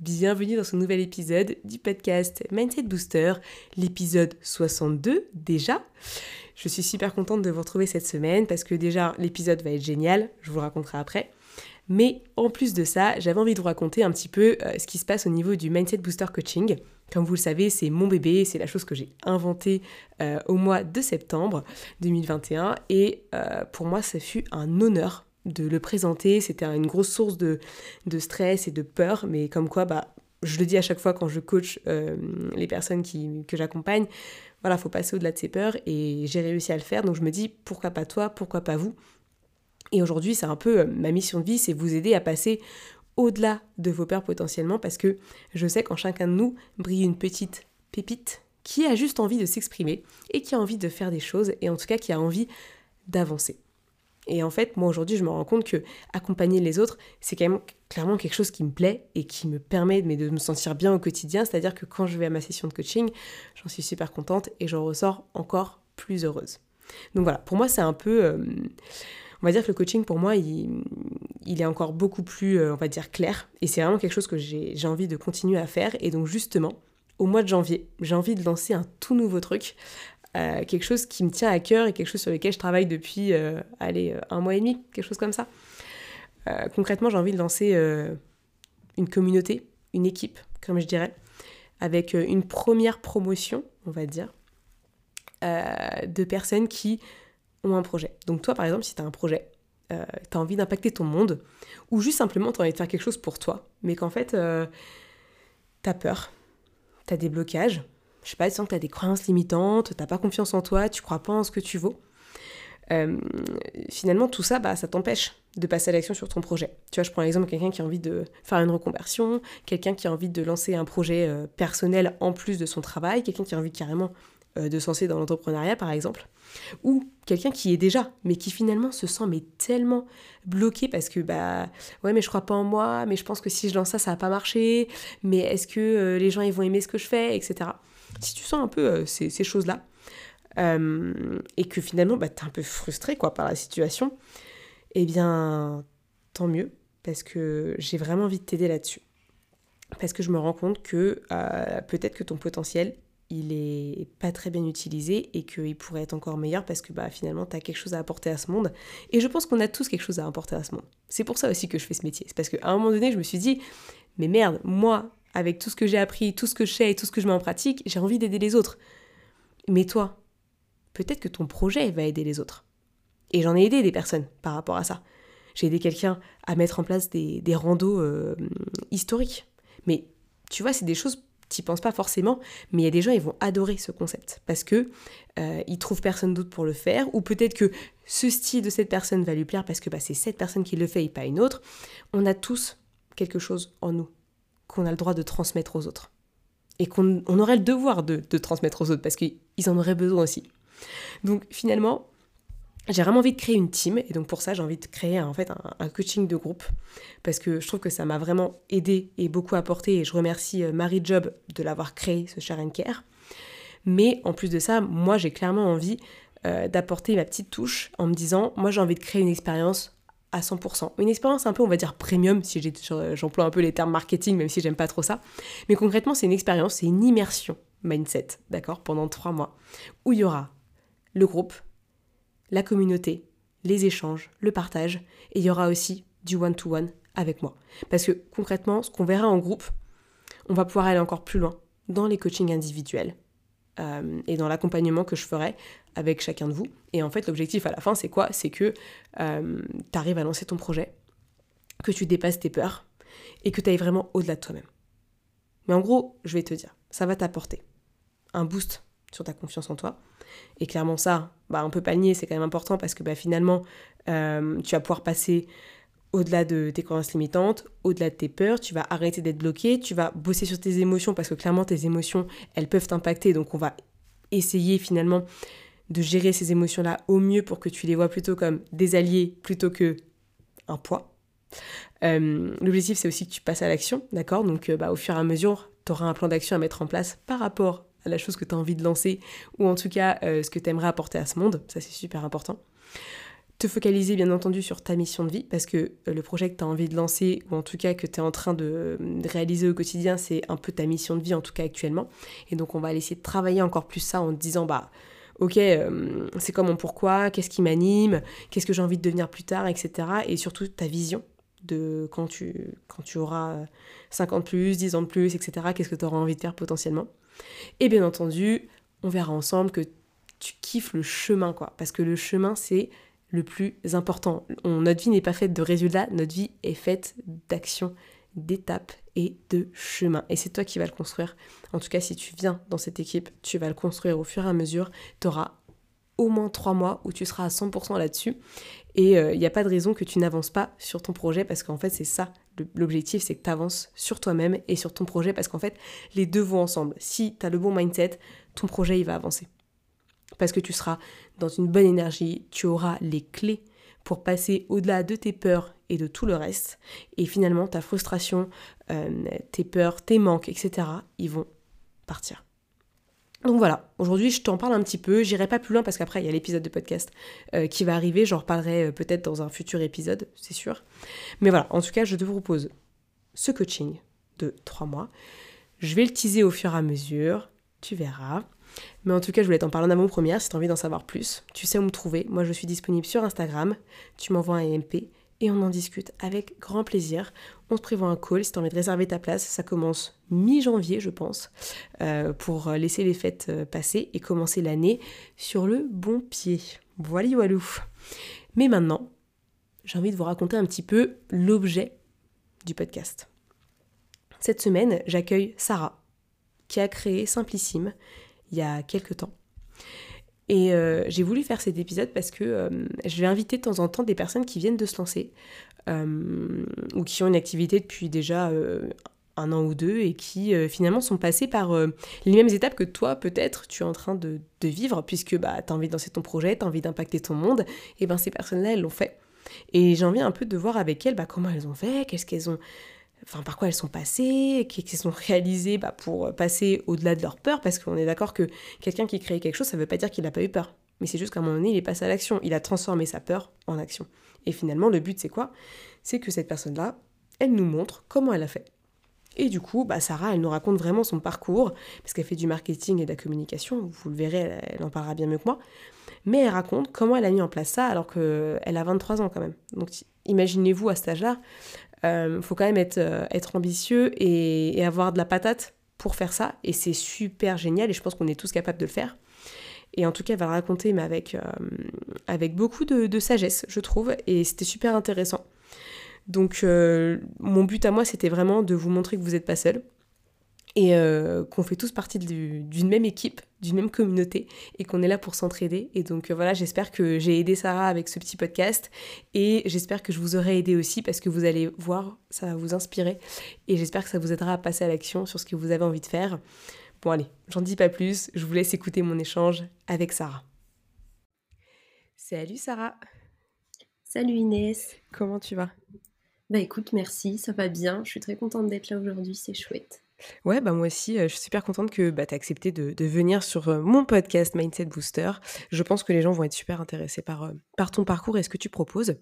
Bienvenue dans ce nouvel épisode du podcast Mindset Booster, l'épisode 62 déjà. Je suis super contente de vous retrouver cette semaine parce que déjà l'épisode va être génial, je vous raconterai après. Mais en plus de ça, j'avais envie de vous raconter un petit peu euh, ce qui se passe au niveau du Mindset Booster Coaching. Comme vous le savez, c'est mon bébé, c'est la chose que j'ai inventée euh, au mois de septembre 2021 et euh, pour moi ça fut un honneur de le présenter. C'était une grosse source de, stress et de peur, mais comme quoi, bah, je le dis à chaque fois quand je coach euh, les personnes que j'accompagne, voilà, faut passer au-delà de ces peurs et j'ai réussi à le faire. Donc je me dis, pourquoi pas toi, pourquoi pas vous? Et aujourd'hui, c'est un peu euh, ma mission de vie, c'est vous aider à passer au-delà de vos peurs potentiellement parce que je sais qu'en chacun de nous brille une petite pépite qui a juste envie de s'exprimer et qui a envie de faire des choses et en tout cas qui a envie d'avancer. Et en fait, moi aujourd'hui, je me rends compte que accompagner les autres, c'est quand même clairement quelque chose qui me plaît et qui me permet de me sentir bien au quotidien. C'est-à-dire que quand je vais à ma session de coaching, j'en suis super contente et j'en ressors encore plus heureuse. Donc voilà, pour moi, c'est un peu. Euh, on va dire que le coaching, pour moi, il, est encore beaucoup plus, euh, on va dire, clair. Et c'est vraiment quelque chose que j'ai envie de continuer à faire. Et donc, justement, au mois de janvier, j'ai envie de lancer un tout nouveau truc euh, quelque chose qui me tient à cœur et quelque chose sur lequel je travaille depuis, euh, allez, euh, un mois et demi, quelque chose comme ça. concrètement, j'ai envie de lancer une communauté, une équipe, comme je dirais, avec une première promotion, on va dire, de personnes qui ont un projet. Donc toi, par exemple, si tu as un projet, tu as envie d'impacter ton monde, ou juste simplement tu as envie de faire quelque chose pour toi, mais qu'en fait, tu as peur, tu as des blocages, je sais pas, tu sens que tu as des croyances limitantes, tu pas confiance en toi, tu crois pas en ce que tu vaux. Euh, finalement, tout ça, bah, ça t'empêche de passer à l'action sur ton projet. Tu vois, je prends l'exemple de quelqu'un qui a envie de faire une reconversion, quelqu'un qui a envie de lancer un projet euh, personnel en plus de son travail, quelqu'un qui a envie carrément euh, de se dans l'entrepreneuriat, par exemple, ou quelqu'un qui est déjà, mais qui finalement se sent mais tellement bloqué parce que bah ouais mais je crois pas en moi, mais je pense que si je lance ça, ça va pas marcher, mais est-ce que les gens ils vont aimer ce que je fais, etc si tu sens un peu euh, ces, choses-là, euh, et que finalement bah, tu es un peu frustré quoi, par la situation, eh bien, tant mieux, parce que j'ai vraiment envie de t'aider là-dessus. Parce que je me rends compte que euh, peut-être que ton potentiel, il est pas très bien utilisé et qu'il pourrait être encore meilleur parce que bah, finalement, tu as quelque chose à apporter à ce monde. Et je pense qu'on a tous quelque chose à apporter à ce monde. C'est pour ça aussi que je fais ce métier. C'est parce qu'à un moment donné, je me suis dit, mais merde, moi, avec tout ce que j'ai appris, tout ce que je sais et tout ce que je mets en pratique, j'ai envie d'aider les autres. Mais toi, peut-être que ton projet va aider les autres. Et j'en ai aidé des personnes par rapport à ça. J'ai aidé quelqu'un à mettre en place des, des randos euh, historiques. Mais tu vois, c'est des choses, tu penses pas forcément, mais il y a des gens, ils vont adorer ce concept parce que euh, ils trouvent personne d'autre pour le faire, ou peut-être que ce style de cette personne va lui plaire parce que bah, c'est cette personne qui le fait et pas une autre. On a tous quelque chose en nous qu'on a le droit de transmettre aux autres. Et qu'on aurait le devoir de, transmettre aux autres parce qu'ils en auraient besoin aussi. Donc finalement, j'ai vraiment envie de créer une team et donc pour ça j'ai envie de créer en fait un, coaching de groupe parce que je trouve que ça m'a vraiment aidé et beaucoup apporté et je remercie euh, Marie Job de l'avoir créé ce share and care. Mais en plus de ça, moi j'ai clairement envie euh, d'apporter ma petite touche en me disant moi j'ai envie de créer une expérience à 100%. Une expérience un peu, on va dire, premium, si j'emploie un peu les termes marketing, même si j'aime pas trop ça. Mais concrètement, c'est une expérience, c'est une immersion mindset, d'accord, pendant trois mois, où il y aura le groupe, la communauté, les échanges, le partage, et il y aura aussi du one-to-one avec moi. Parce que concrètement, ce qu'on verra en groupe, on va pouvoir aller encore plus loin dans les coachings individuels euh, et dans l'accompagnement que je ferai avec chacun de vous. Et en fait, l'objectif à la fin, c'est quoi? C'est que euh, tu arrives à lancer ton projet, que tu dépasses tes peurs et que tu ailles vraiment au-delà de toi-même. Mais en gros, je vais te dire, ça va t'apporter un boost sur ta confiance en toi. Et clairement ça, bah, on peut pas c'est quand même important parce que bah, finalement, euh, tu vas pouvoir passer au-delà de tes croyances limitantes, au-delà de tes peurs, tu vas arrêter d'être bloqué, tu vas bosser sur tes émotions parce que clairement tes émotions, elles peuvent t'impacter, donc on va essayer finalement de gérer ces émotions-là au mieux pour que tu les vois plutôt comme des alliés plutôt que un poids. Euh, l'objectif, c'est aussi que tu passes à l'action, d'accord? Donc, euh, bah, au fur et à mesure, tu auras un plan d'action à mettre en place par rapport à la chose que tu as envie de lancer ou en tout cas euh, ce que tu aimerais apporter à ce monde. Ça, c'est super important. Te focaliser, bien entendu, sur ta mission de vie parce que le projet que tu as envie de lancer ou en tout cas que tu es en train de, réaliser au quotidien, c'est un peu ta mission de vie, en tout cas actuellement. Et donc, on va essayer de travailler encore plus ça en te disant, bah, ok, c'est quoi mon pourquoi, qu'est-ce qui m'anime, qu'est-ce que j'ai envie de devenir plus tard, etc. Et surtout ta vision de quand tu, quand tu auras 50 plus, 10 ans de plus, etc., qu'est-ce que tu auras envie de faire potentiellement. Et bien entendu, on verra ensemble que tu kiffes le chemin, quoi. Parce que le chemin, c'est le plus important. notre vie n'est pas faite de résultats, notre vie est faite d'actions, d'étapes et de chemins. Et c'est toi qui vas le construire. En tout cas, si tu viens dans cette équipe, tu vas le construire au fur et à mesure. Tu auras au moins trois mois où tu seras à 100% là-dessus. Et il euh, n'y a pas de raison que tu n'avances pas sur ton projet parce qu'en fait, c'est ça. L'objectif, c'est que tu avances sur toi-même et sur ton projet parce qu'en fait, les deux vont ensemble. Si tu as le bon mindset, ton projet, il va avancer. Parce que tu seras dans une bonne énergie, tu auras les clés pour passer au-delà de tes peurs et de tout le reste. Et finalement, ta frustration, euh, tes peurs, tes manques, etc., ils vont partir. Donc voilà, aujourd'hui je t'en parle un petit peu, j'irai pas plus loin parce qu'après il y a l'épisode de podcast euh, qui va arriver, j'en reparlerai euh, peut-être dans un futur épisode, c'est sûr. Mais voilà, en tout cas je te propose ce coaching de 3 mois. Je vais le teaser au fur et à mesure, tu verras. Mais en tout cas je voulais t'en parler en avant-première si tu as envie d'en savoir plus. Tu sais où me trouver, moi je suis disponible sur Instagram, tu m'envoies un MP et on en discute avec grand plaisir. On se prévoit un call si tu as envie de réserver ta place. Ça commence mi-janvier, je pense, euh, pour laisser les fêtes euh, passer et commencer l'année sur le bon pied. Voilà, walou. Mais maintenant, j'ai envie de vous raconter un petit peu l'objet du podcast. Cette semaine, j'accueille Sarah, qui a créé Simplissime il y a quelques temps. Et euh, j'ai voulu faire cet épisode parce que euh, je vais inviter de temps en temps des personnes qui viennent de se lancer euh, ou qui ont une activité depuis déjà un an ou deux et qui finalement sont passées par les mêmes étapes que toi peut-être tu es en train de, vivre puisque bah, tu as envie de lancer ton projet, tu as envie d'impacter ton monde et ben ces personnes-là elles l'ont fait. Et j'ai envie un peu de voir avec elles bah, comment elles ont fait, qu'est-ce qu'elles ont enfin par quoi elles sont passées, qu'elles sont réalisées bah, pour passer au-delà de leur peur, parce qu'on est d'accord que quelqu'un qui crée quelque chose, ça ne veut pas dire qu'il n'a pas eu peur. Mais c'est juste qu'à un moment donné, il est passé à l'action, il a transformé sa peur en action. Et finalement, le but, c'est quoi? C'est que cette personne-là, elle nous montre comment elle a fait. Et du coup, bah, Sarah, elle nous raconte vraiment son parcours, parce qu'elle fait du marketing et de la communication, vous le verrez, elle en parlera bien mieux que moi. Mais elle raconte comment elle a mis en place ça alors qu'elle a 23 ans quand même. Donc imaginez-vous à cet âge-là, il euh, faut quand même être, euh, ambitieux et, avoir de la patate pour faire ça. Et c'est super génial et je pense qu'on est tous capables de le faire. Et en tout cas, elle va le raconter, mais avec, euh, avec beaucoup de, sagesse, je trouve. Et c'était super intéressant. Donc, mon but à moi, c'était vraiment de vous montrer que vous n'êtes pas seul et euh, qu'on fait tous partie d'une même équipe, d'une même communauté et qu'on est là pour s'entraider. Et donc euh, voilà, j'espère que j'ai aidé Sarah avec ce petit podcast et j'espère que je vous aurai aidé aussi parce que vous allez voir, ça va vous inspirer et j'espère que ça vous aidera à passer à l'action sur ce que vous avez envie de faire. Bon allez, j'en dis pas plus, je vous laisse écouter mon échange avec Sarah. Salut Sarah Salut Inès Comment tu vas? Bah écoute, merci, ça va bien, je suis très contente d'être là aujourd'hui, c'est chouette. Ouais, bah moi aussi, je suis super contente que bah, tu as accepté de, venir sur mon podcast Mindset Booster. Je pense que les gens vont être super intéressés par, par ton parcours et ce que tu proposes.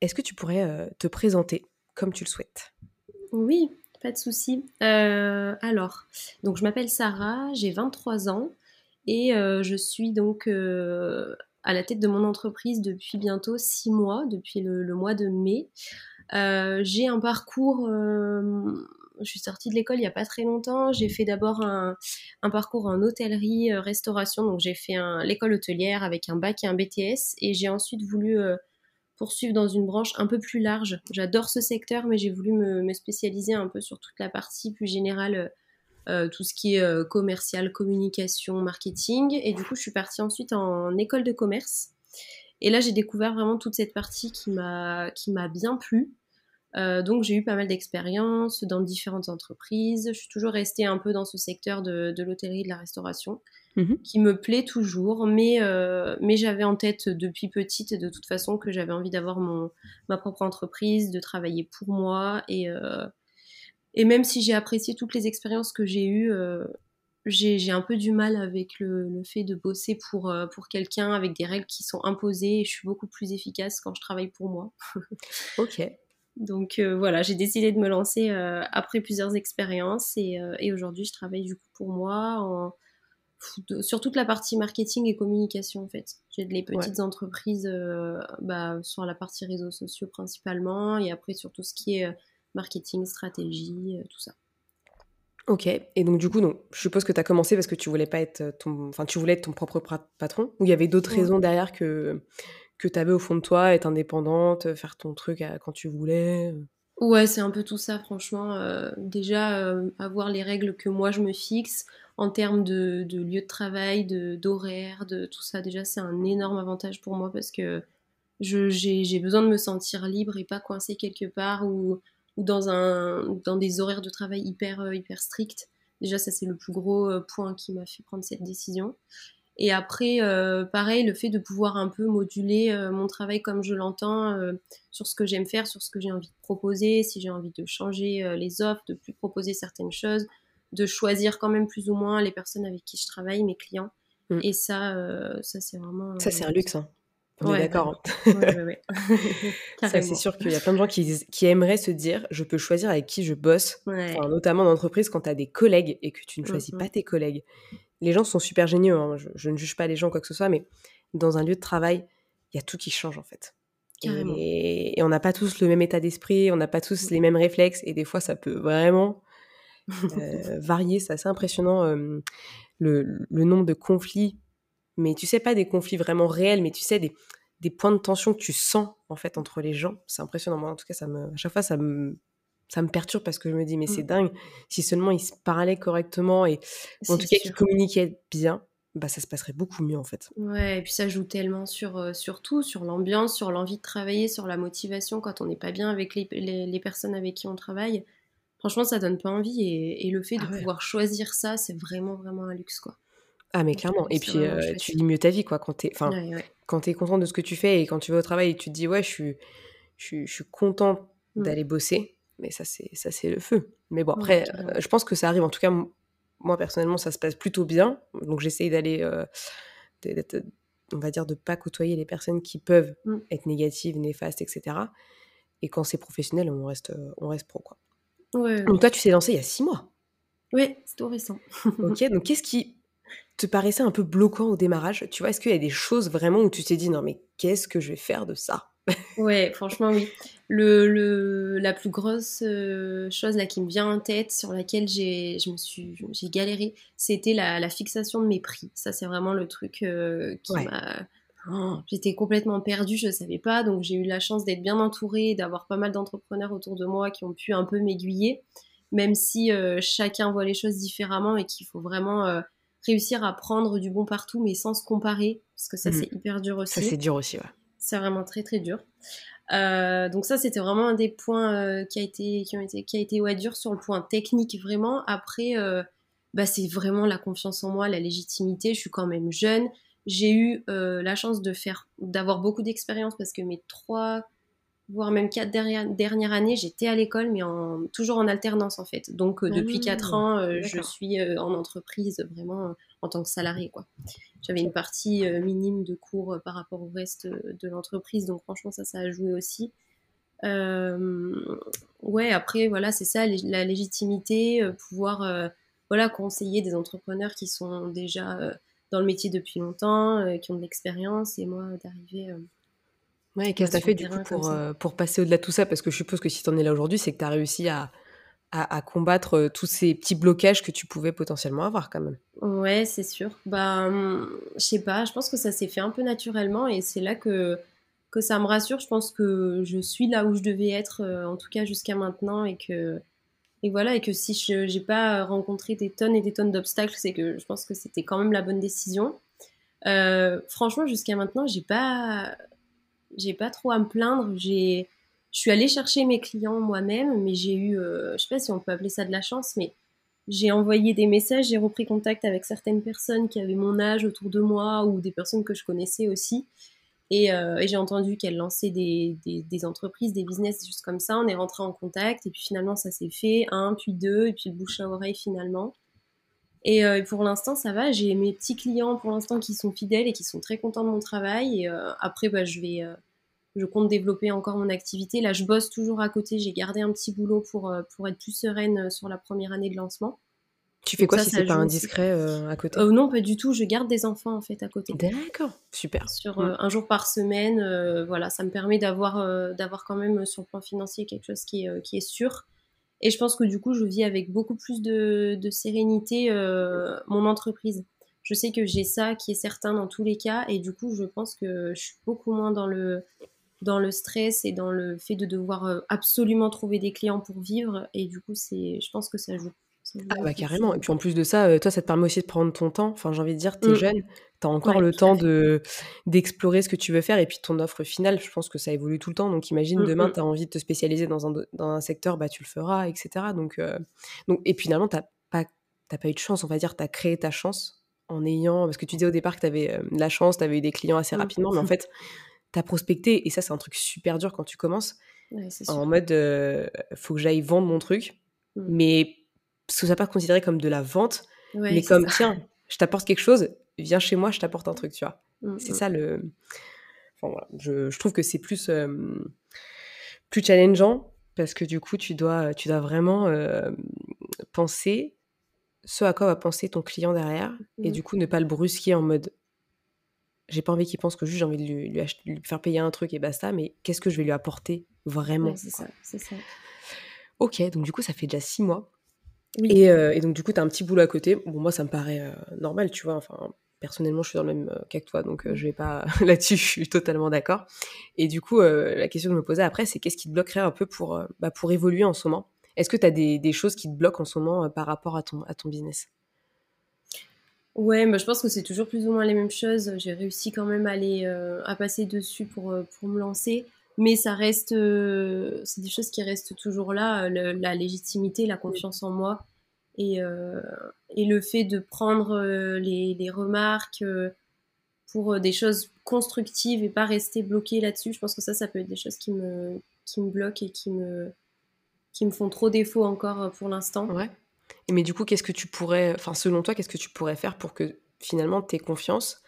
Est-ce que tu pourrais te présenter comme tu le souhaites? Oui, pas de souci. alors, donc je m'appelle Sarah, j'ai 23 ans et je suis donc à la tête de mon entreprise depuis bientôt 6 mois, depuis le mois de mai. j'ai un parcours je suis sortie de l'école il n'y a pas très longtemps. J'ai fait d'abord un, parcours en hôtellerie, euh, restauration. Donc j'ai fait l'école hôtelière avec un bac et un BTS. Et j'ai ensuite voulu euh, poursuivre dans une branche un peu plus large. J'adore ce secteur, mais j'ai voulu me, spécialiser un peu sur toute la partie plus générale, euh, tout ce qui est commercial, communication, marketing. Et du coup, je suis partie ensuite en école de commerce. Et là, j'ai découvert vraiment toute cette partie qui m'a qui m'a bien plu. Euh, donc j'ai eu pas mal d'expériences dans différentes entreprises. Je suis toujours restée un peu dans ce secteur de, de l'hôtellerie, de la restauration, Mhm. qui me plaît toujours. Mais, euh, mais j'avais en tête depuis petite, de toute façon, que j'avais envie d'avoir ma propre entreprise, de travailler pour moi. Et, euh, et même si j'ai apprécié toutes les expériences que j'ai eues, j'ai j'ai un peu du mal avec le, le fait de bosser pour, euh, pour quelqu'un avec des règles qui sont imposées. Et je suis beaucoup plus efficace quand je travaille pour moi. Ok. Donc euh, voilà, j'ai décidé de me lancer euh, après plusieurs expériences et, euh, et aujourd'hui je travaille du coup pour moi en, sur toute la partie marketing et communication en fait. J'ai des petites entreprises bah, sur la partie réseaux sociaux principalement et après sur tout ce qui est marketing, stratégie, tout ça. Ok. Et donc, du coup, donc, je suppose que tu as commencé parce que tu voulais pas être ton, enfin, tu voulais être ton propre patron ou il y avait d'autres Ouais. raisons derrière que, que tu avais au fond de toi, être indépendante, faire ton truc à- quand tu voulais euh. Ouais, c'est un peu tout ça, franchement. Euh, déjà, euh, avoir les règles que moi je me fixe en termes de, de lieu de travail, de d'horaire, de tout ça, déjà, c'est un énorme avantage pour moi parce que j'ai, besoin de me sentir libre et pas coincée quelque part ou, ou dans, un, dans des horaires de travail hyper, hyper stricts. Déjà, ça, c'est le plus gros point qui m'a fait prendre cette décision. Et après, euh, pareil, le fait de pouvoir un peu moduler euh, mon travail comme je l'entends, euh, sur ce que j'aime faire, sur ce que j'ai envie de proposer, si j'ai envie de changer les offres, de plus proposer certaines choses, de choisir quand même plus ou moins les personnes avec qui je travaille, mes clients. Mm. Et ça, ça c'est vraiment. Ça, c'est un luxe. Hein. On Ouais, est d'accord. hein. Ouais, ouais, c'est sûr qu'il y a plein de gens qui, qui aimeraient se dire je peux choisir avec qui je bosse. Enfin, notamment en entreprise, quand tu as des collègues et que tu ne choisis Mhm. pas tes collègues. Les gens sont super géniaux, hein, je, je ne juge pas les gens, quoi que ce soit, mais dans un lieu de travail, il y a tout qui change en fait. Carrément. Et, et on n'a pas tous le même état d'esprit, on n'a pas tous les mêmes réflexes, et des fois ça peut vraiment euh, varier. C'est assez impressionnant euh, le, le nombre de conflits, mais tu sais pas des conflits vraiment réels, mais tu sais des, des points de tension que tu sens en fait entre les gens. C'est impressionnant. Moi, en tout cas, ça me, à chaque fois, ça me, ça me perturbe parce que je me dis, mais c'est Mm. dingue. Si seulement ils se parlaient correctement et en C'est tout cas qu'ils communiquaient bien, bah ça se passerait beaucoup mieux en fait. Ouais, et puis ça joue tellement sur, euh, sur tout, sur l'ambiance, sur l'envie de travailler, sur la motivation quand on n'est pas bien avec les, les, les personnes avec qui on travaille. Franchement, ça donne pas envie et, et le fait de Ah ouais. pouvoir choisir ça, c'est vraiment, vraiment un luxe, quoi. Ah mais clairement. Et c'est puis euh, tu vis mieux ta vie quoi quand t'es, enfin Ouais, ouais. quand t'es content de ce que tu fais et quand tu vas au travail et tu te dis ouais je suis, je suis, je suis content Mm. d'aller bosser. Mais ça c'est, ça c'est le feu. Mais bon après, euh, je pense que ça arrive. En tout cas moi personnellement ça se passe plutôt bien. Donc j'essaye d'aller, euh, on va dire de pas côtoyer les personnes qui peuvent Mm. être négatives, néfastes, etc. Et quand c'est professionnel, on reste, euh, on reste pro quoi. Ouais, Donc toi tu t'es lancé il y a six mois. ouais, c'est tout récent. Ok, donc qu'est-ce qui te paraissait un peu bloquant au démarrage? Tu vois, est-ce qu'il y a des choses vraiment où tu t'es dit non mais qu'est-ce que je vais faire de ça? Ouais, franchement, oui. Le, le, la plus grosse euh, chose là qui me vient en tête, sur laquelle j'ai, je me suis, j'ai galéré, c'était la, la fixation de mes prix. Ça, c'est vraiment le truc euh, qui Ouais. m'a. Oh, J'étais complètement perdue, je ne savais pas. Donc, j'ai eu la chance d'être bien entourée, d'avoir pas mal d'entrepreneurs autour de moi qui ont pu un peu m'aiguiller, même si euh, chacun voit les choses différemment et qu'il faut vraiment euh, réussir à prendre du bon partout, mais sans se comparer, parce que ça, Mhm. c'est hyper dur aussi. Ça c'est dur aussi, ouais. C'est vraiment très très dur. Euh, donc ça, c'était vraiment un des points euh, qui a été qui ont été qui a été ouais, dur sur le point technique vraiment. Après, euh, bah, c'est vraiment la confiance en moi, la légitimité. Je suis quand même jeune. J'ai eu la chance de faire d'avoir beaucoup d'expérience parce que mes trois voire même quatre dernières, dernières années, j'étais à l'école, mais en, toujours en alternance en fait. Donc euh, depuis Ah, quatre ans, je suis en entreprise vraiment en tant que salarié quoi. J'avais une partie euh, minime de cours euh, par rapport au reste euh, de l'entreprise, donc franchement ça, ça a joué aussi. Euh, ouais, après voilà, c'est ça, la légitimité, pouvoir voilà conseiller des entrepreneurs qui sont déjà dans le métier depuis longtemps, qui ont de l'expérience, et moi d'arriver. Ouais, et qu'est-ce que t'as sur fait du coup pour, euh, pour passer au-delà de tout ça? Parce que je suppose que si t'en es là aujourd'hui, c'est que t'as réussi à, à, combattre euh, tous ces petits blocages que tu pouvais potentiellement avoir quand même. Ouais, c'est sûr. Bah, hum, je sais pas, je pense que ça s'est fait un peu naturellement et c'est là que, que ça me rassure. Je pense que je suis là où je devais être, euh, en tout cas jusqu'à maintenant, et que, et voilà, et que si je j'ai pas rencontré des tonnes et des tonnes d'obstacles, c'est que je pense que c'était quand même la bonne décision. Euh, franchement, jusqu'à maintenant, j'ai pas, j'ai pas trop à me plaindre. J'ai, je suis allée chercher mes clients moi-même, mais j'ai eu, je sais pas si on peut appeler ça de la chance, mais j'ai envoyé des messages, j'ai repris contact avec certaines personnes qui avaient mon âge autour de moi ou des personnes que je connaissais aussi. Et, euh, j'ai entendu qu'elles lançaient des, entreprises, des business juste comme ça. On est rentré en contact et puis finalement ça s'est fait, un, puis deux, et puis bouche à oreille finalement. Et euh, pour l'instant ça va, j'ai mes petits clients pour l'instant qui sont fidèles et qui sont très contents de mon travail. Euh, après bah, je vais je compte développer encore mon activité. Là, je bosse toujours à côté. J'ai gardé un petit boulot pour, euh, pour être plus sereine euh, sur la première année de lancement. Tu fais quoi si c'est pas indiscret euh, à côté? Non, pas du tout. Je garde des enfants en fait à côté. D'accord, super. Sur un jour par semaine, voilà, ça me permet d'avoir d'avoir quand même sur le plan financier quelque chose qui est, qui est sûr. Et je pense que du coup, je vis avec beaucoup plus de, de sérénité mon entreprise. Je sais que j'ai ça qui est certain dans tous les cas, et du coup, je pense que je suis beaucoup moins dans le dans le stress et dans le fait de devoir euh, absolument trouver des clients pour vivre. Et du coup, c'est, je pense que ça joue. ah bah carrément. Et puis en plus de ça, euh, toi, ça te permet aussi de prendre ton temps. Enfin, j'ai envie de dire, tu es mmh. jeune, tu as encore le temps de, d'explorer ce que tu veux faire. Et puis ton offre finale, je pense que ça évolue tout le temps. Donc imagine, mmh, demain, mmh. tu as envie de te spécialiser dans un, dans un secteur, bah, tu le feras, etc. Donc, euh, donc, et puis finalement, tu n'as pas, pas eu de chance, on va dire, tu as créé ta chance en ayant. Parce que tu disais au départ que tu avais la chance, tu avais eu des clients assez rapidement. Mais en fait, t'as prospecté, et ça c'est un truc super dur quand tu commences, en mode euh, faut que j'aille vendre mon truc, mmh. mais ce soit pas considéré comme de la vente, mais comme tiens, je t'apporte quelque chose, viens chez moi, je t'apporte un truc, tu vois. Mmh, c'est mmh. ça le. Enfin, voilà. je, trouve que c'est plus, plus challengeant parce que du coup, tu dois, tu dois vraiment penser ce à quoi va penser ton client derrière et du coup ne pas le brusquer en mode j'ai pas envie qu'il pense que juste j'ai envie de lui, lui, faire payer un truc et basta, mais qu'est-ce que je vais lui apporter vraiment C'est ça, c'est ça. Ok, donc du coup, ça fait déjà six mois. Et, euh, et, donc, du coup, tu as un petit boulot à côté. Bon, moi, ça me paraît euh, normal, tu vois. Enfin, personnellement, je suis dans le même euh, cas que toi, donc je vais pas là-dessus, je suis totalement d'accord. Et du coup, la question que je me posais après, c'est qu'est-ce qui te bloquerait un peu pour, bah, pour évoluer en ce moment? Est-ce que tu as des, des, choses qui te bloquent en ce moment par rapport à ton, à ton business? Ouais, mais je pense que c'est toujours plus ou moins les mêmes choses. J'ai réussi quand même à, aller, euh, à passer dessus pour, euh, pour me lancer. Mais ça reste, euh, c'est des choses qui restent toujours là, la légitimité, la confiance en moi et, et le fait de prendre les, les, remarques pour des choses constructives et pas rester bloqué là-dessus. Je pense que ça, ça peut être des choses qui me, qui me bloquent et qui me, qui me font trop défaut encore pour l'instant. Ouais mais du coup, qu'est-ce que tu pourrais, enfin, selon toi, qu'est-ce que tu pourrais faire pour que finalement tu aies confiance?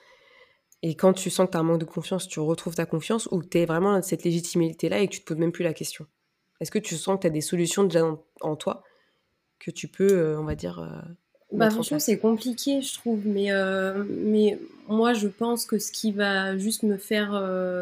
Et quand tu sens que tu as un manque de confiance, tu retrouves ta confiance ou que tu es vraiment cette légitimité-là et que tu te poses même plus la question? Est-ce que tu sens que tu as des solutions déjà en, toi que tu peux, euh, on va dire. Euh, bah, franchement, c'est compliqué, je trouve. Mais, euh, mais moi, je pense que ce qui va juste me faire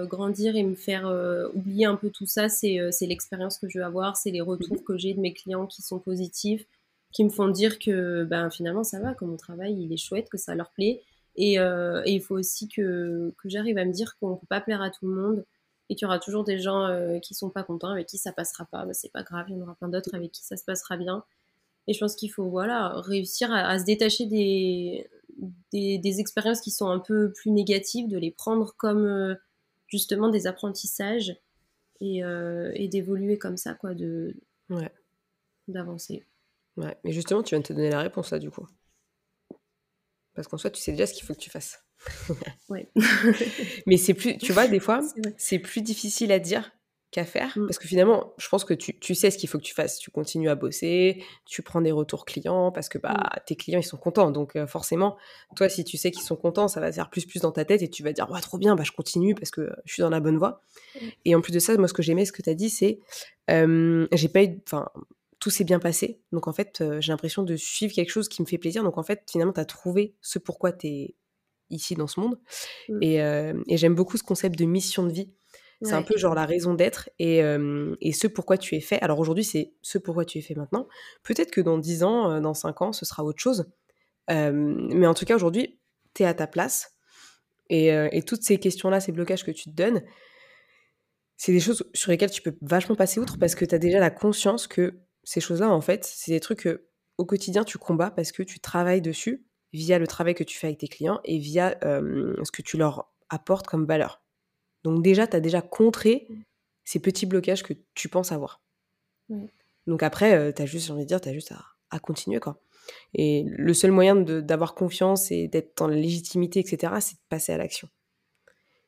grandir et me faire oublier un peu tout ça, c'est l'expérience que je vais avoir, c'est les retours mmh que j'ai de mes clients qui sont positifs qui me font dire que ben, finalement ça va, que mon travail il est chouette, que ça leur plaît. Et, euh, et il faut aussi que, que j'arrive à me dire qu'on ne peut pas plaire à tout le monde et qu'il y aura toujours des gens euh, qui sont pas contents, avec qui ça passera pas. Ben, c'est pas grave, il y en aura plein d'autres avec qui ça se passera bien. Et je pense qu'il faut voilà, réussir à, se détacher des, des, des, expériences qui sont un peu plus négatives, de les prendre comme euh, justement des apprentissages et, et d'évoluer comme ça, quoi, de, ouais. d'avancer. Ouais, mais justement, tu viens de te donner la réponse là, du coup. Parce qu'en soi, tu sais déjà ce qu'il faut que tu fasses. ouais. mais c'est plus, tu vois, des fois, c'est plus difficile à dire qu'à faire. Mm. Parce que finalement, je pense que tu, tu sais ce qu'il faut que tu fasses. Tu continues à bosser, tu prends des retours clients parce que bah, mm. tes clients, ils sont contents. Donc euh, forcément, toi, si tu sais qu'ils sont contents, ça va faire plus plus dans ta tête et tu vas dire, ouais, trop bien, bah, je continue parce que je suis dans la bonne voie. Mm. Et en plus de ça, moi, ce que j'aimais, ce que tu as dit, c'est, euh, j'ai pas eu, enfin, tout s'est bien passé. Donc en fait, euh, j'ai l'impression de suivre quelque chose qui me fait plaisir. Donc en fait, finalement, tu as trouvé ce pourquoi tu es ici dans ce monde. Mmh. Euh, et, j'aime beaucoup ce concept de mission de vie. C'est un peu genre la raison d'être et, euh, et, ce pourquoi tu es fait. Alors aujourd'hui, c'est ce pourquoi tu es fait maintenant. Peut-être que dans 10 ans, dans 5 ans, ce sera autre chose. mais en tout cas, aujourd'hui, tu es à ta place. Et, et toutes ces questions-là, ces blocages que tu te donnes, c'est des choses sur lesquelles tu peux vachement passer outre parce que tu as déjà la conscience que ces choses-là, en fait, c'est des trucs que au quotidien tu combats parce que tu travailles dessus via le travail que tu fais avec tes clients et via ce que tu leur apportes comme valeur. Donc déjà, tu as déjà contré ces petits blocages que tu penses avoir. Donc après, tu as juste, j'ai envie de dire, tu as juste à, à, continuer. quoi. Et le seul moyen d'avoir confiance et d'être dans la légitimité, etc., c'est de passer à l'action.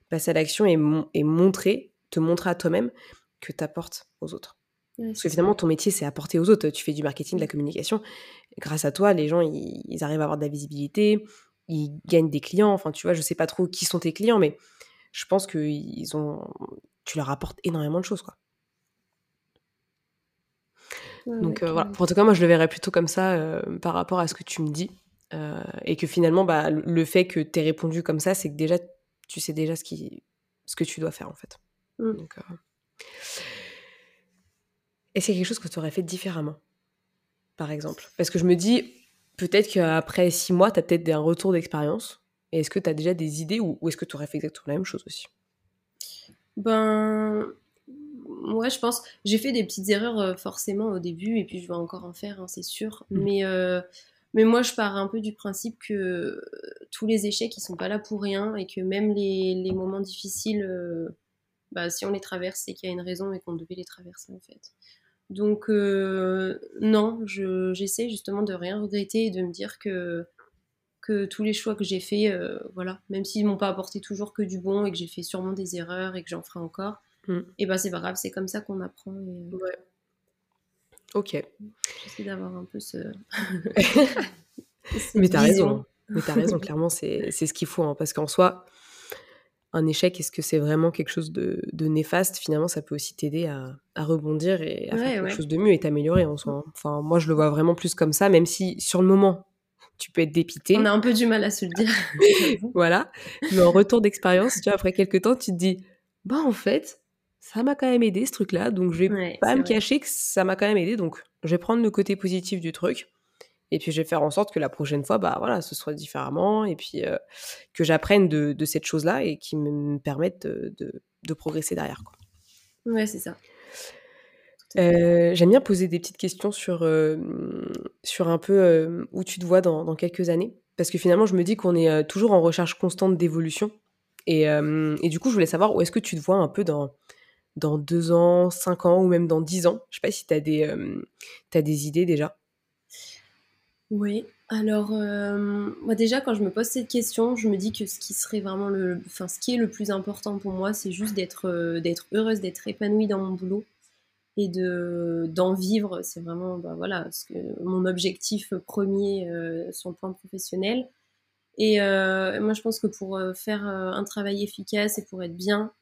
Passer à l'action et, et montrer, te montrer à toi-même que tu apportes aux autres. Parce que finalement, ton métier, c'est apporter aux autres. Tu fais du marketing, de la communication. grâce à toi, les gens, ils, arrivent à avoir de la visibilité, ils gagnent des clients. Enfin, tu vois, je sais pas trop qui sont tes clients, mais je pense que ils ont, tu leur apportes énormément de choses, quoi. Donc euh, voilà. En tout cas, moi, je le verrais plutôt comme ça euh, par rapport à ce que tu me dis. Euh, et que finalement, bah, le fait que tu aies répondu comme ça, c'est que déjà, tu sais déjà ce, qui, ce que tu dois faire, en fait. Mmh. Donc, y a quelque chose que tu aurais fait différemment, par exemple Parce que je me dis, peut-être qu'après six mois, tu as peut-être un retour d'expérience. Et est-ce que tu as déjà des idées ou, est-ce que tu aurais fait exactement la même chose aussi? Ben, moi, je pense, j'ai fait des petites erreurs euh, forcément au début, et puis je vais encore en faire, hein, c'est sûr. Mmh. Mais, euh, mais moi, je pars un peu du principe que euh, tous les échecs, ils sont pas là pour rien, et que même les, les moments difficiles, bah, si on les traverse, c'est qu'il y a une raison et qu'on devait les traverser en fait. Donc euh, non, j'essaie justement de rien regretter et de me dire que, que tous les choix que j'ai faits, euh, voilà, même s'ils m'ont pas apporté toujours que du bon et que j'ai fait sûrement des erreurs et que j'en ferai encore, mm. et eh ben c'est pas grave, c'est comme ça qu'on apprend. Euh, ouais. Ok. J'essaie d'avoir un peu ce. Mais t'as raison. Mais t'as raison, clairement, c'est ce qu'il faut. Hein, parce qu'en soi, un échec, est-ce que c'est vraiment quelque chose de, néfaste? Finalement, ça peut aussi t'aider à, rebondir et à faire quelque chose de mieux et t'améliorer en soi. Hein. Enfin, moi, je le vois vraiment plus comme ça, même si sur le moment, tu peux être dépité. On a un peu du mal à se le dire. voilà. Mais en retour d'expérience, tu vois, après quelques temps, tu te dis, bah en fait, ça m'a quand même aidé ce truc-là, donc je vais pas me cacher que ça m'a quand même aidé, donc je vais prendre le côté positif du truc. Et puis je vais faire en sorte que la prochaine fois, bah voilà, ce soit différemment, et puis euh, que j'apprenne de, de, cette chose-là et qui me permette de, de, progresser derrière. Quoi. Ouais, c'est ça. Euh, j'aime bien poser des petites questions sur, euh, sur un peu où tu te vois dans, dans, quelques années. Parce que finalement, je me dis qu'on est toujours en recherche constante d'évolution. Et, et, du coup, je voulais savoir où est-ce que tu te vois un peu dans, dans deux ans, cinq ans ou même dans dix ans. Je sais pas si tu as, as, des idées déjà. Oui, alors euh, moi déjà quand je me pose cette question, je me dis que ce qui serait vraiment le, enfin ce qui est le plus important pour moi, c'est juste d'être euh, d'être heureuse, d'être épanouie dans mon boulot et de d'en vivre. C'est vraiment bah, voilà ce que, mon objectif premier euh, sur le plan professionnel. Et moi je pense que pour faire un travail efficace et pour être bien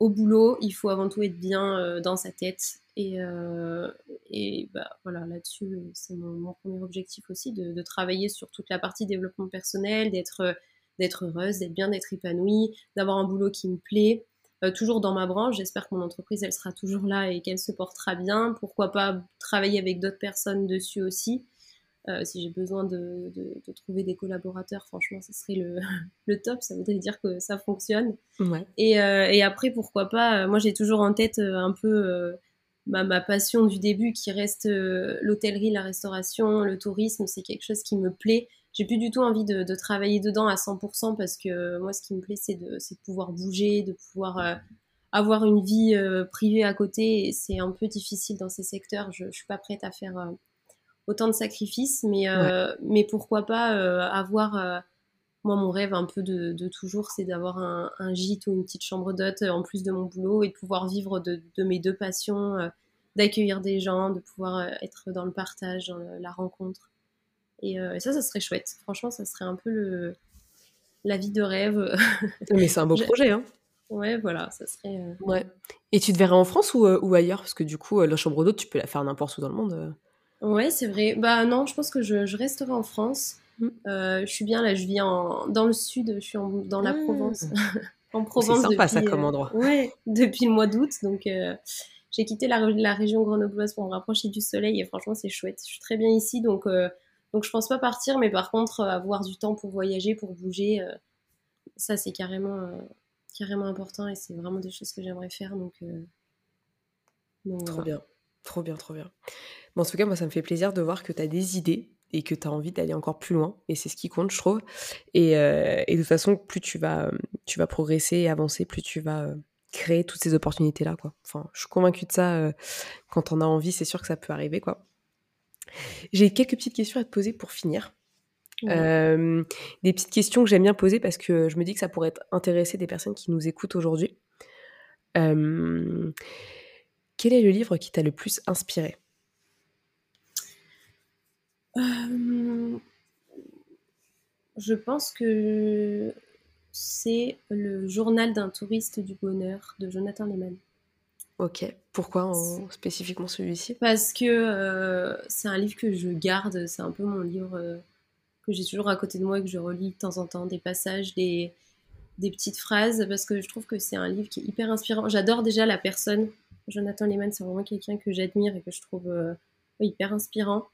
au boulot, il faut avant tout être bien dans sa tête et, euh, et bah, voilà, là-dessus, c'est mon, premier objectif aussi, de, travailler sur toute la partie développement personnel, d'être d'être heureuse, d'être bien, d'être épanouie, d'avoir un boulot qui me plaît, euh, toujours dans ma branche. J'espère que mon entreprise, elle sera toujours là et qu'elle se portera bien. Pourquoi pas travailler avec d'autres personnes dessus aussi. Euh, si j'ai besoin de, de, trouver des collaborateurs, franchement, ce serait le, le, top. Ça voudrait dire que ça fonctionne. Ouais. Et, et, après, pourquoi pas, moi j'ai toujours en tête un peu ma, passion du début qui reste euh, l'hôtellerie, la restauration, le tourisme, c'est quelque chose qui me plaît. J'ai plus du tout envie de, travailler dedans à 100% parce que euh, moi, ce qui me plaît, c'est de, pouvoir bouger, de pouvoir euh, avoir une vie privée à côté. C'est un peu difficile dans ces secteurs. Je, ne suis pas prête à faire autant de sacrifices, mais, mais pourquoi pas avoir moi, mon rêve un peu de, toujours, c'est d'avoir un, gîte ou une petite chambre d'hôte euh, en plus de mon boulot et de pouvoir vivre de, mes deux passions, euh, d'accueillir des gens, de pouvoir euh, être dans le partage, dans la rencontre. Et, ça, ça serait chouette. Franchement, ça serait un peu le, la vie de rêve. Mais c'est un beau projet, hein Ouais, voilà, ça serait. Ouais. Et tu te verrais en France ou, ou ailleurs? Parce que du coup, la chambre d'hôte, tu peux la faire n'importe où dans le monde. Ouais, c'est vrai. Bah non, je pense que je, je resterai en France. Mm. Euh, je suis bien là, je vis en, dans le sud, je suis dans la ah. Provence. en Provence. C'est sympa ça comme euh, endroit. ouais, depuis le mois d'août. Donc euh, j'ai quitté la, la, région grenobloise pour me rapprocher du soleil et franchement c'est chouette. Je suis très bien ici donc, donc je pense pas partir, mais par contre avoir du temps pour voyager, pour bouger, ça c'est carrément, carrément important et c'est vraiment des choses que j'aimerais faire. Donc, donc trop bien, trop bien, trop bien. Bon, en tout cas, moi ça me fait plaisir de voir que tu as des idées et que tu as envie d'aller encore plus loin. Et c'est ce qui compte, je trouve. Et, euh, et, de toute façon, plus tu vas, tu vas progresser et avancer, plus tu vas euh, créer toutes ces opportunités-là. Quoi. Enfin, je suis convaincue de ça. Euh, quand on a envie, c'est sûr que ça peut arriver. quoi. J'ai quelques petites questions à te poser pour finir. des petites questions que j'aime bien poser parce que je me dis que ça pourrait intéresser des personnes qui nous écoutent aujourd'hui. quel est le livre qui t'a le plus inspiré? Euh, je pense que c'est le journal d'un touriste du bonheur de Jonathan Lehman. Ok, pourquoi spécifiquement celui-ci? Parce que euh, c'est un livre que je garde, c'est un peu mon livre euh, que j'ai toujours à côté de moi et que je relis de temps en temps, des passages, des, des petites phrases, parce que je trouve que c'est un livre qui est hyper inspirant. J'adore déjà la personne. Jonathan Lehman, c'est vraiment quelqu'un que j'admire et que je trouve hyper inspirant.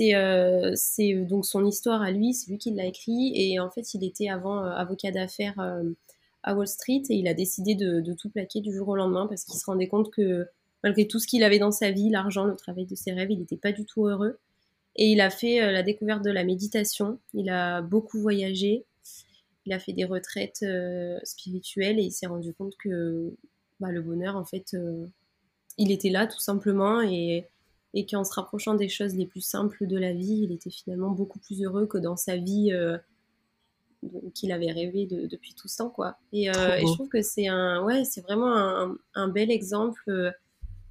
Euh, c'est donc son histoire à lui, c'est lui qui l'a écrit. Et en fait, il était avant euh, avocat d'affaires euh, à Wall Street et il a décidé de, tout plaquer du jour au lendemain parce qu'il se rendait compte que malgré tout ce qu'il avait dans sa vie, l'argent, le travail de ses rêves, il n'était pas du tout heureux. Et il a fait la découverte de la méditation. Il a beaucoup voyagé. Il a fait des retraites spirituelles et il s'est rendu compte que bah, le bonheur, en fait, il était là tout simplement. Et et qu'en se rapprochant des choses les plus simples de la vie, il était finalement beaucoup plus heureux que dans sa vie euh, qu'il avait rêvé depuis tout ce temps, quoi. Et, euh, je trouve que c'est un, ouais, c'est vraiment un, bel exemple, euh,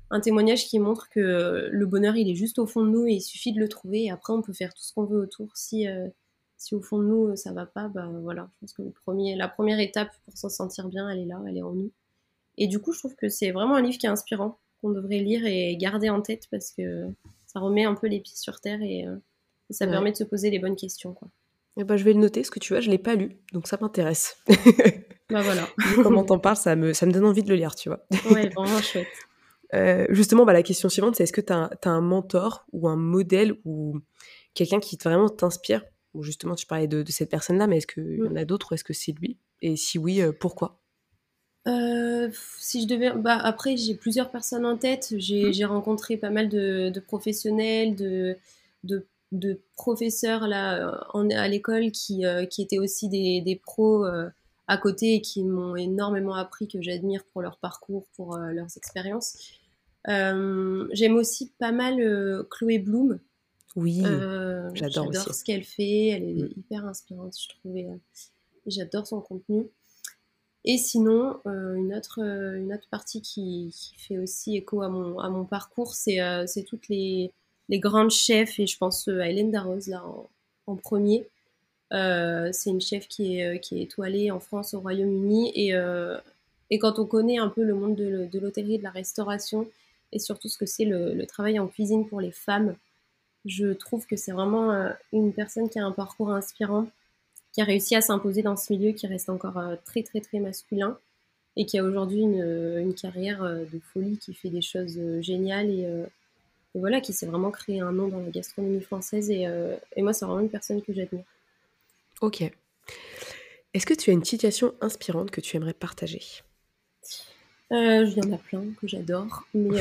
un témoignage qui montre que le bonheur, il est juste au fond de nous et il suffit de le trouver. Et après, on peut faire tout ce qu'on veut autour. Si, si au fond de nous ça va pas, bah voilà. Je pense que le premier, la première étape pour s'en sentir bien, elle est là, elle est en nous. Et du coup, je trouve que c'est vraiment un livre qui est inspirant qu'on devrait lire et garder en tête parce que ça remet un peu les pieds sur terre et, euh, ça permet de se poser les bonnes questions. Quoi. Et eh ben, je vais le noter, ce que tu vois, je ne l'ai pas lu, donc ça m'intéresse. bah voilà. Comment t'en parles, ça me, ça me donne envie de le lire, tu vois. ouais, vraiment chouette. Euh, justement, bah, la question suivante, c'est est-ce que tu as, un mentor ou un modèle ou quelqu'un qui vraiment t'inspire? Ou justement, tu parlais de, cette personne-là, mais est-ce qu'il y en mm. a d'autres ou est-ce que c'est lui? Et si oui, euh, pourquoi? Euh, si je devais, bah après j'ai plusieurs personnes en tête. J'ai mmh. rencontré pas mal de, professionnels, de, de, professeurs là en, à l'école qui, euh, qui étaient aussi des, des pros euh, à côté et qui m'ont énormément appris que j'admire pour leur parcours, pour leurs expériences. J'aime aussi pas mal Chloé Bloom. Oui, j'adore ce qu'elle fait. Elle est mmh. hyper inspirante, je trouvais. J'adore son contenu. Et sinon, euh, une, autre, euh, une autre partie qui, fait aussi écho à mon, à mon parcours, c'est euh, toutes les, les, grandes chefs, et je pense à Hélène Darroze là en, premier. c'est une chef qui est, qui est étoilée en France, au Royaume-Uni, et, et quand on connaît un peu le monde de l'hôtellerie, de la restauration, et surtout ce que c'est le, travail en cuisine pour les femmes, je trouve que c'est vraiment une personne qui a un parcours inspirant qui a réussi à s'imposer dans ce milieu qui reste encore euh, très très très masculin et qui a aujourd'hui une, une, carrière euh, de folie, qui fait des choses euh, géniales et, voilà, qui s'est vraiment créé un nom dans la gastronomie française et, et moi c'est vraiment une personne que j'admire. Ok. Est-ce que tu as une situation inspirante que tu aimerais partager? Euh, il y en a plein que j'adore, mais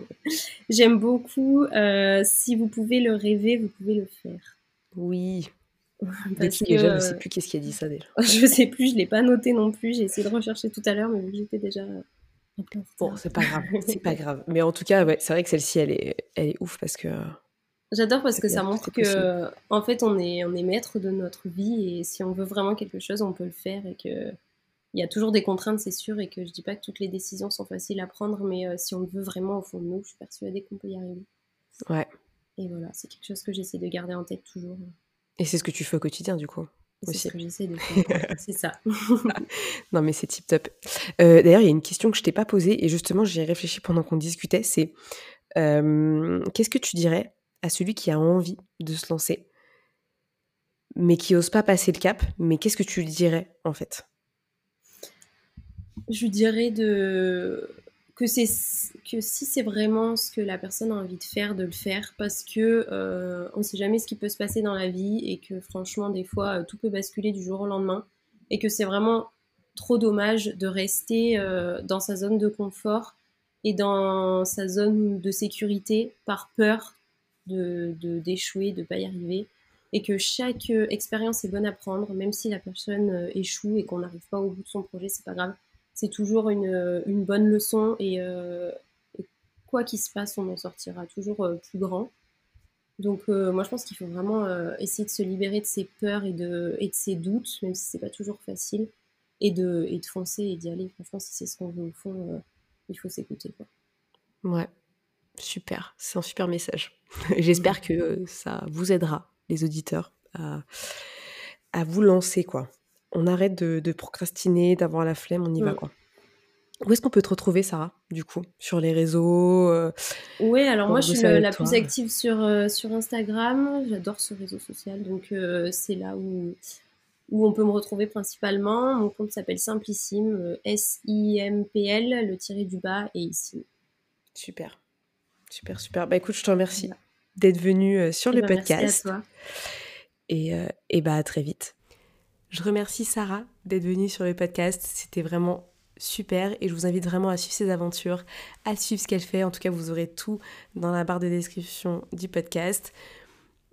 j'aime beaucoup. si vous pouvez le rêver, vous pouvez le faire. Oui, Parce que, déjà, je sais plus qu'est-ce qui a dit ça déjà. Je sais plus, je l'ai pas noté non plus. J'ai essayé de rechercher tout à l'heure, mais j'étais déjà. Bon, c'est pas grave, c'est pas grave. Mais en tout cas, ouais, c'est vrai que celle-ci, elle est, elle est ouf parce que. J'adore parce que ça montre que, en fait, on est, on est maître de notre vie et si on veut vraiment quelque chose, on peut le faire et que il y a toujours des contraintes, c'est sûr, et que je dis pas que toutes les décisions sont faciles à prendre, mais euh, si on le veut vraiment au fond de nous, je suis persuadée qu'on peut y arriver. Ouais. Et voilà, c'est quelque chose que j'essaie de garder en tête toujours. Et c'est ce que tu fais au quotidien, du coup C'est ce que j'essaie de faire. c'est ça. non, mais c'est tip top. Euh, d'ailleurs, il y a une question que je t'ai pas posée, et justement, j'y ai réfléchi pendant qu'on discutait c'est euh, qu'est-ce que tu dirais à celui qui a envie de se lancer, mais qui ose pas passer le cap Mais qu'est-ce que tu lui dirais, en fait? Je lui dirais de que c'est que si c'est vraiment ce que la personne a envie de faire, de le faire, parce que euh, on ne sait jamais ce qui peut se passer dans la vie et que franchement des fois euh, tout peut basculer du jour au lendemain et que c'est vraiment trop dommage de rester euh, dans sa zone de confort et dans sa zone de sécurité par peur de d'échouer, de ne pas y arriver, et que chaque expérience est bonne à prendre, même si la personne échoue et qu'on n'arrive pas au bout de son projet, c'est pas grave. C'est toujours une, une, bonne leçon et, et quoi qu'il se passe, on en sortira toujours plus grand. Donc moi je pense qu'il faut vraiment essayer de se libérer de ses peurs et de, et de ses doutes, même si c'est pas toujours facile, et de, et de foncer et d'y aller. Franchement, si c'est ce qu'on veut au fond, il faut s'écouter. Ouais, super, c'est un super message. J'espère que ça vous aidera, les auditeurs, à, à vous lancer quoi. On arrête de, de procrastiner, d'avoir la flemme, on y va quoi. Où est-ce qu'on peut te retrouver, Sarah, du coup Sur les réseaux euh, Oui, alors moi, je suis la plus active sur, euh, sur Instagram. J'adore ce réseau social, donc euh, c'est là où, où on peut me retrouver principalement. Mon compte s'appelle Simplissime, S-I-M-P-L, le tiré du bas et ici. Super, super, super. Bah écoute, je te remercie d'être venue sur et le bah, podcast. Merci à toi. Et, et bah à très vite. Je remercie Sarah d'être venue sur le podcast. C'était vraiment super et je vous invite vraiment à suivre ses aventures, à suivre ce qu'elle fait. En tout cas, vous aurez tout dans la barre de description du podcast.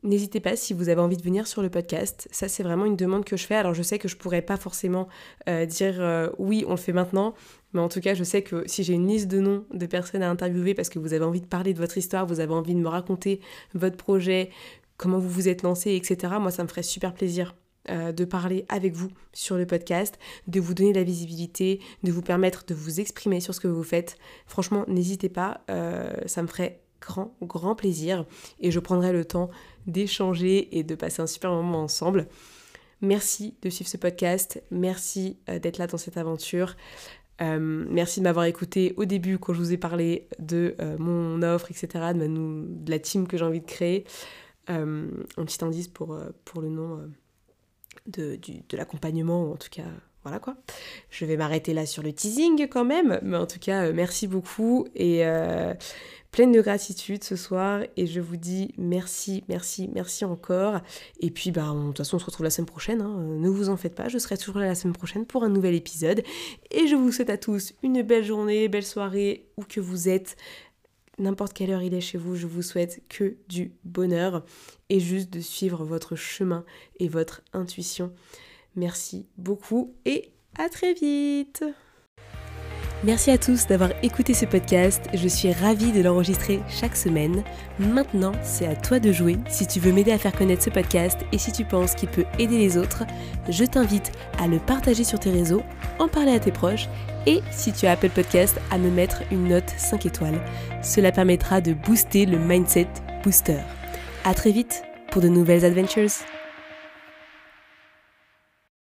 N'hésitez pas si vous avez envie de venir sur le podcast. Ça, c'est vraiment une demande que je fais. Alors, je sais que je pourrais pas forcément euh, dire euh, oui, on le fait maintenant. Mais en tout cas, je sais que si j'ai une liste de noms de personnes à interviewer parce que vous avez envie de parler de votre histoire, vous avez envie de me raconter votre projet, comment vous vous êtes lancé, etc., moi, ça me ferait super plaisir euh, de parler avec vous sur le podcast, de vous donner la visibilité, de vous permettre de vous exprimer sur ce que vous faites. Franchement, n'hésitez pas, euh, ça me ferait grand, grand plaisir et je prendrai le temps d'échanger et de passer un super moment ensemble. Merci de suivre ce podcast, merci euh, d'être là dans cette aventure. merci de m'avoir écouté au début quand je vous ai parlé de mon offre, etc., de, de, la team que j'ai envie de créer. un petit indice pour le nom de, l'accompagnement, ou en tout cas, voilà quoi. Je vais m'arrêter là sur le teasing quand même, mais en tout cas, euh, merci beaucoup et euh, pleine de gratitude ce soir. Et je vous dis merci, merci, merci encore. Et puis, bah, de toute façon, on se retrouve la semaine prochaine. Hein. Ne vous en faites pas, je serai toujours là la semaine prochaine pour un nouvel épisode. Et je vous souhaite à tous une belle journée, belle soirée, où que vous êtes n'importe quelle heure il est chez vous, je vous souhaite que du bonheur et juste de suivre votre chemin et votre intuition. Merci beaucoup et à très vite Merci à tous d'avoir écouté ce podcast, je suis ravie de l'enregistrer chaque semaine. Maintenant, c'est à toi de jouer. Si tu veux m'aider à faire connaître ce podcast et si tu penses qu'il peut aider les autres, je t'invite à le partager sur tes réseaux, en parler à tes proches et si tu as Apple Podcast, à me mettre une note 5 étoiles. Cela permettra de booster le mindset booster. À très vite pour de nouvelles adventures.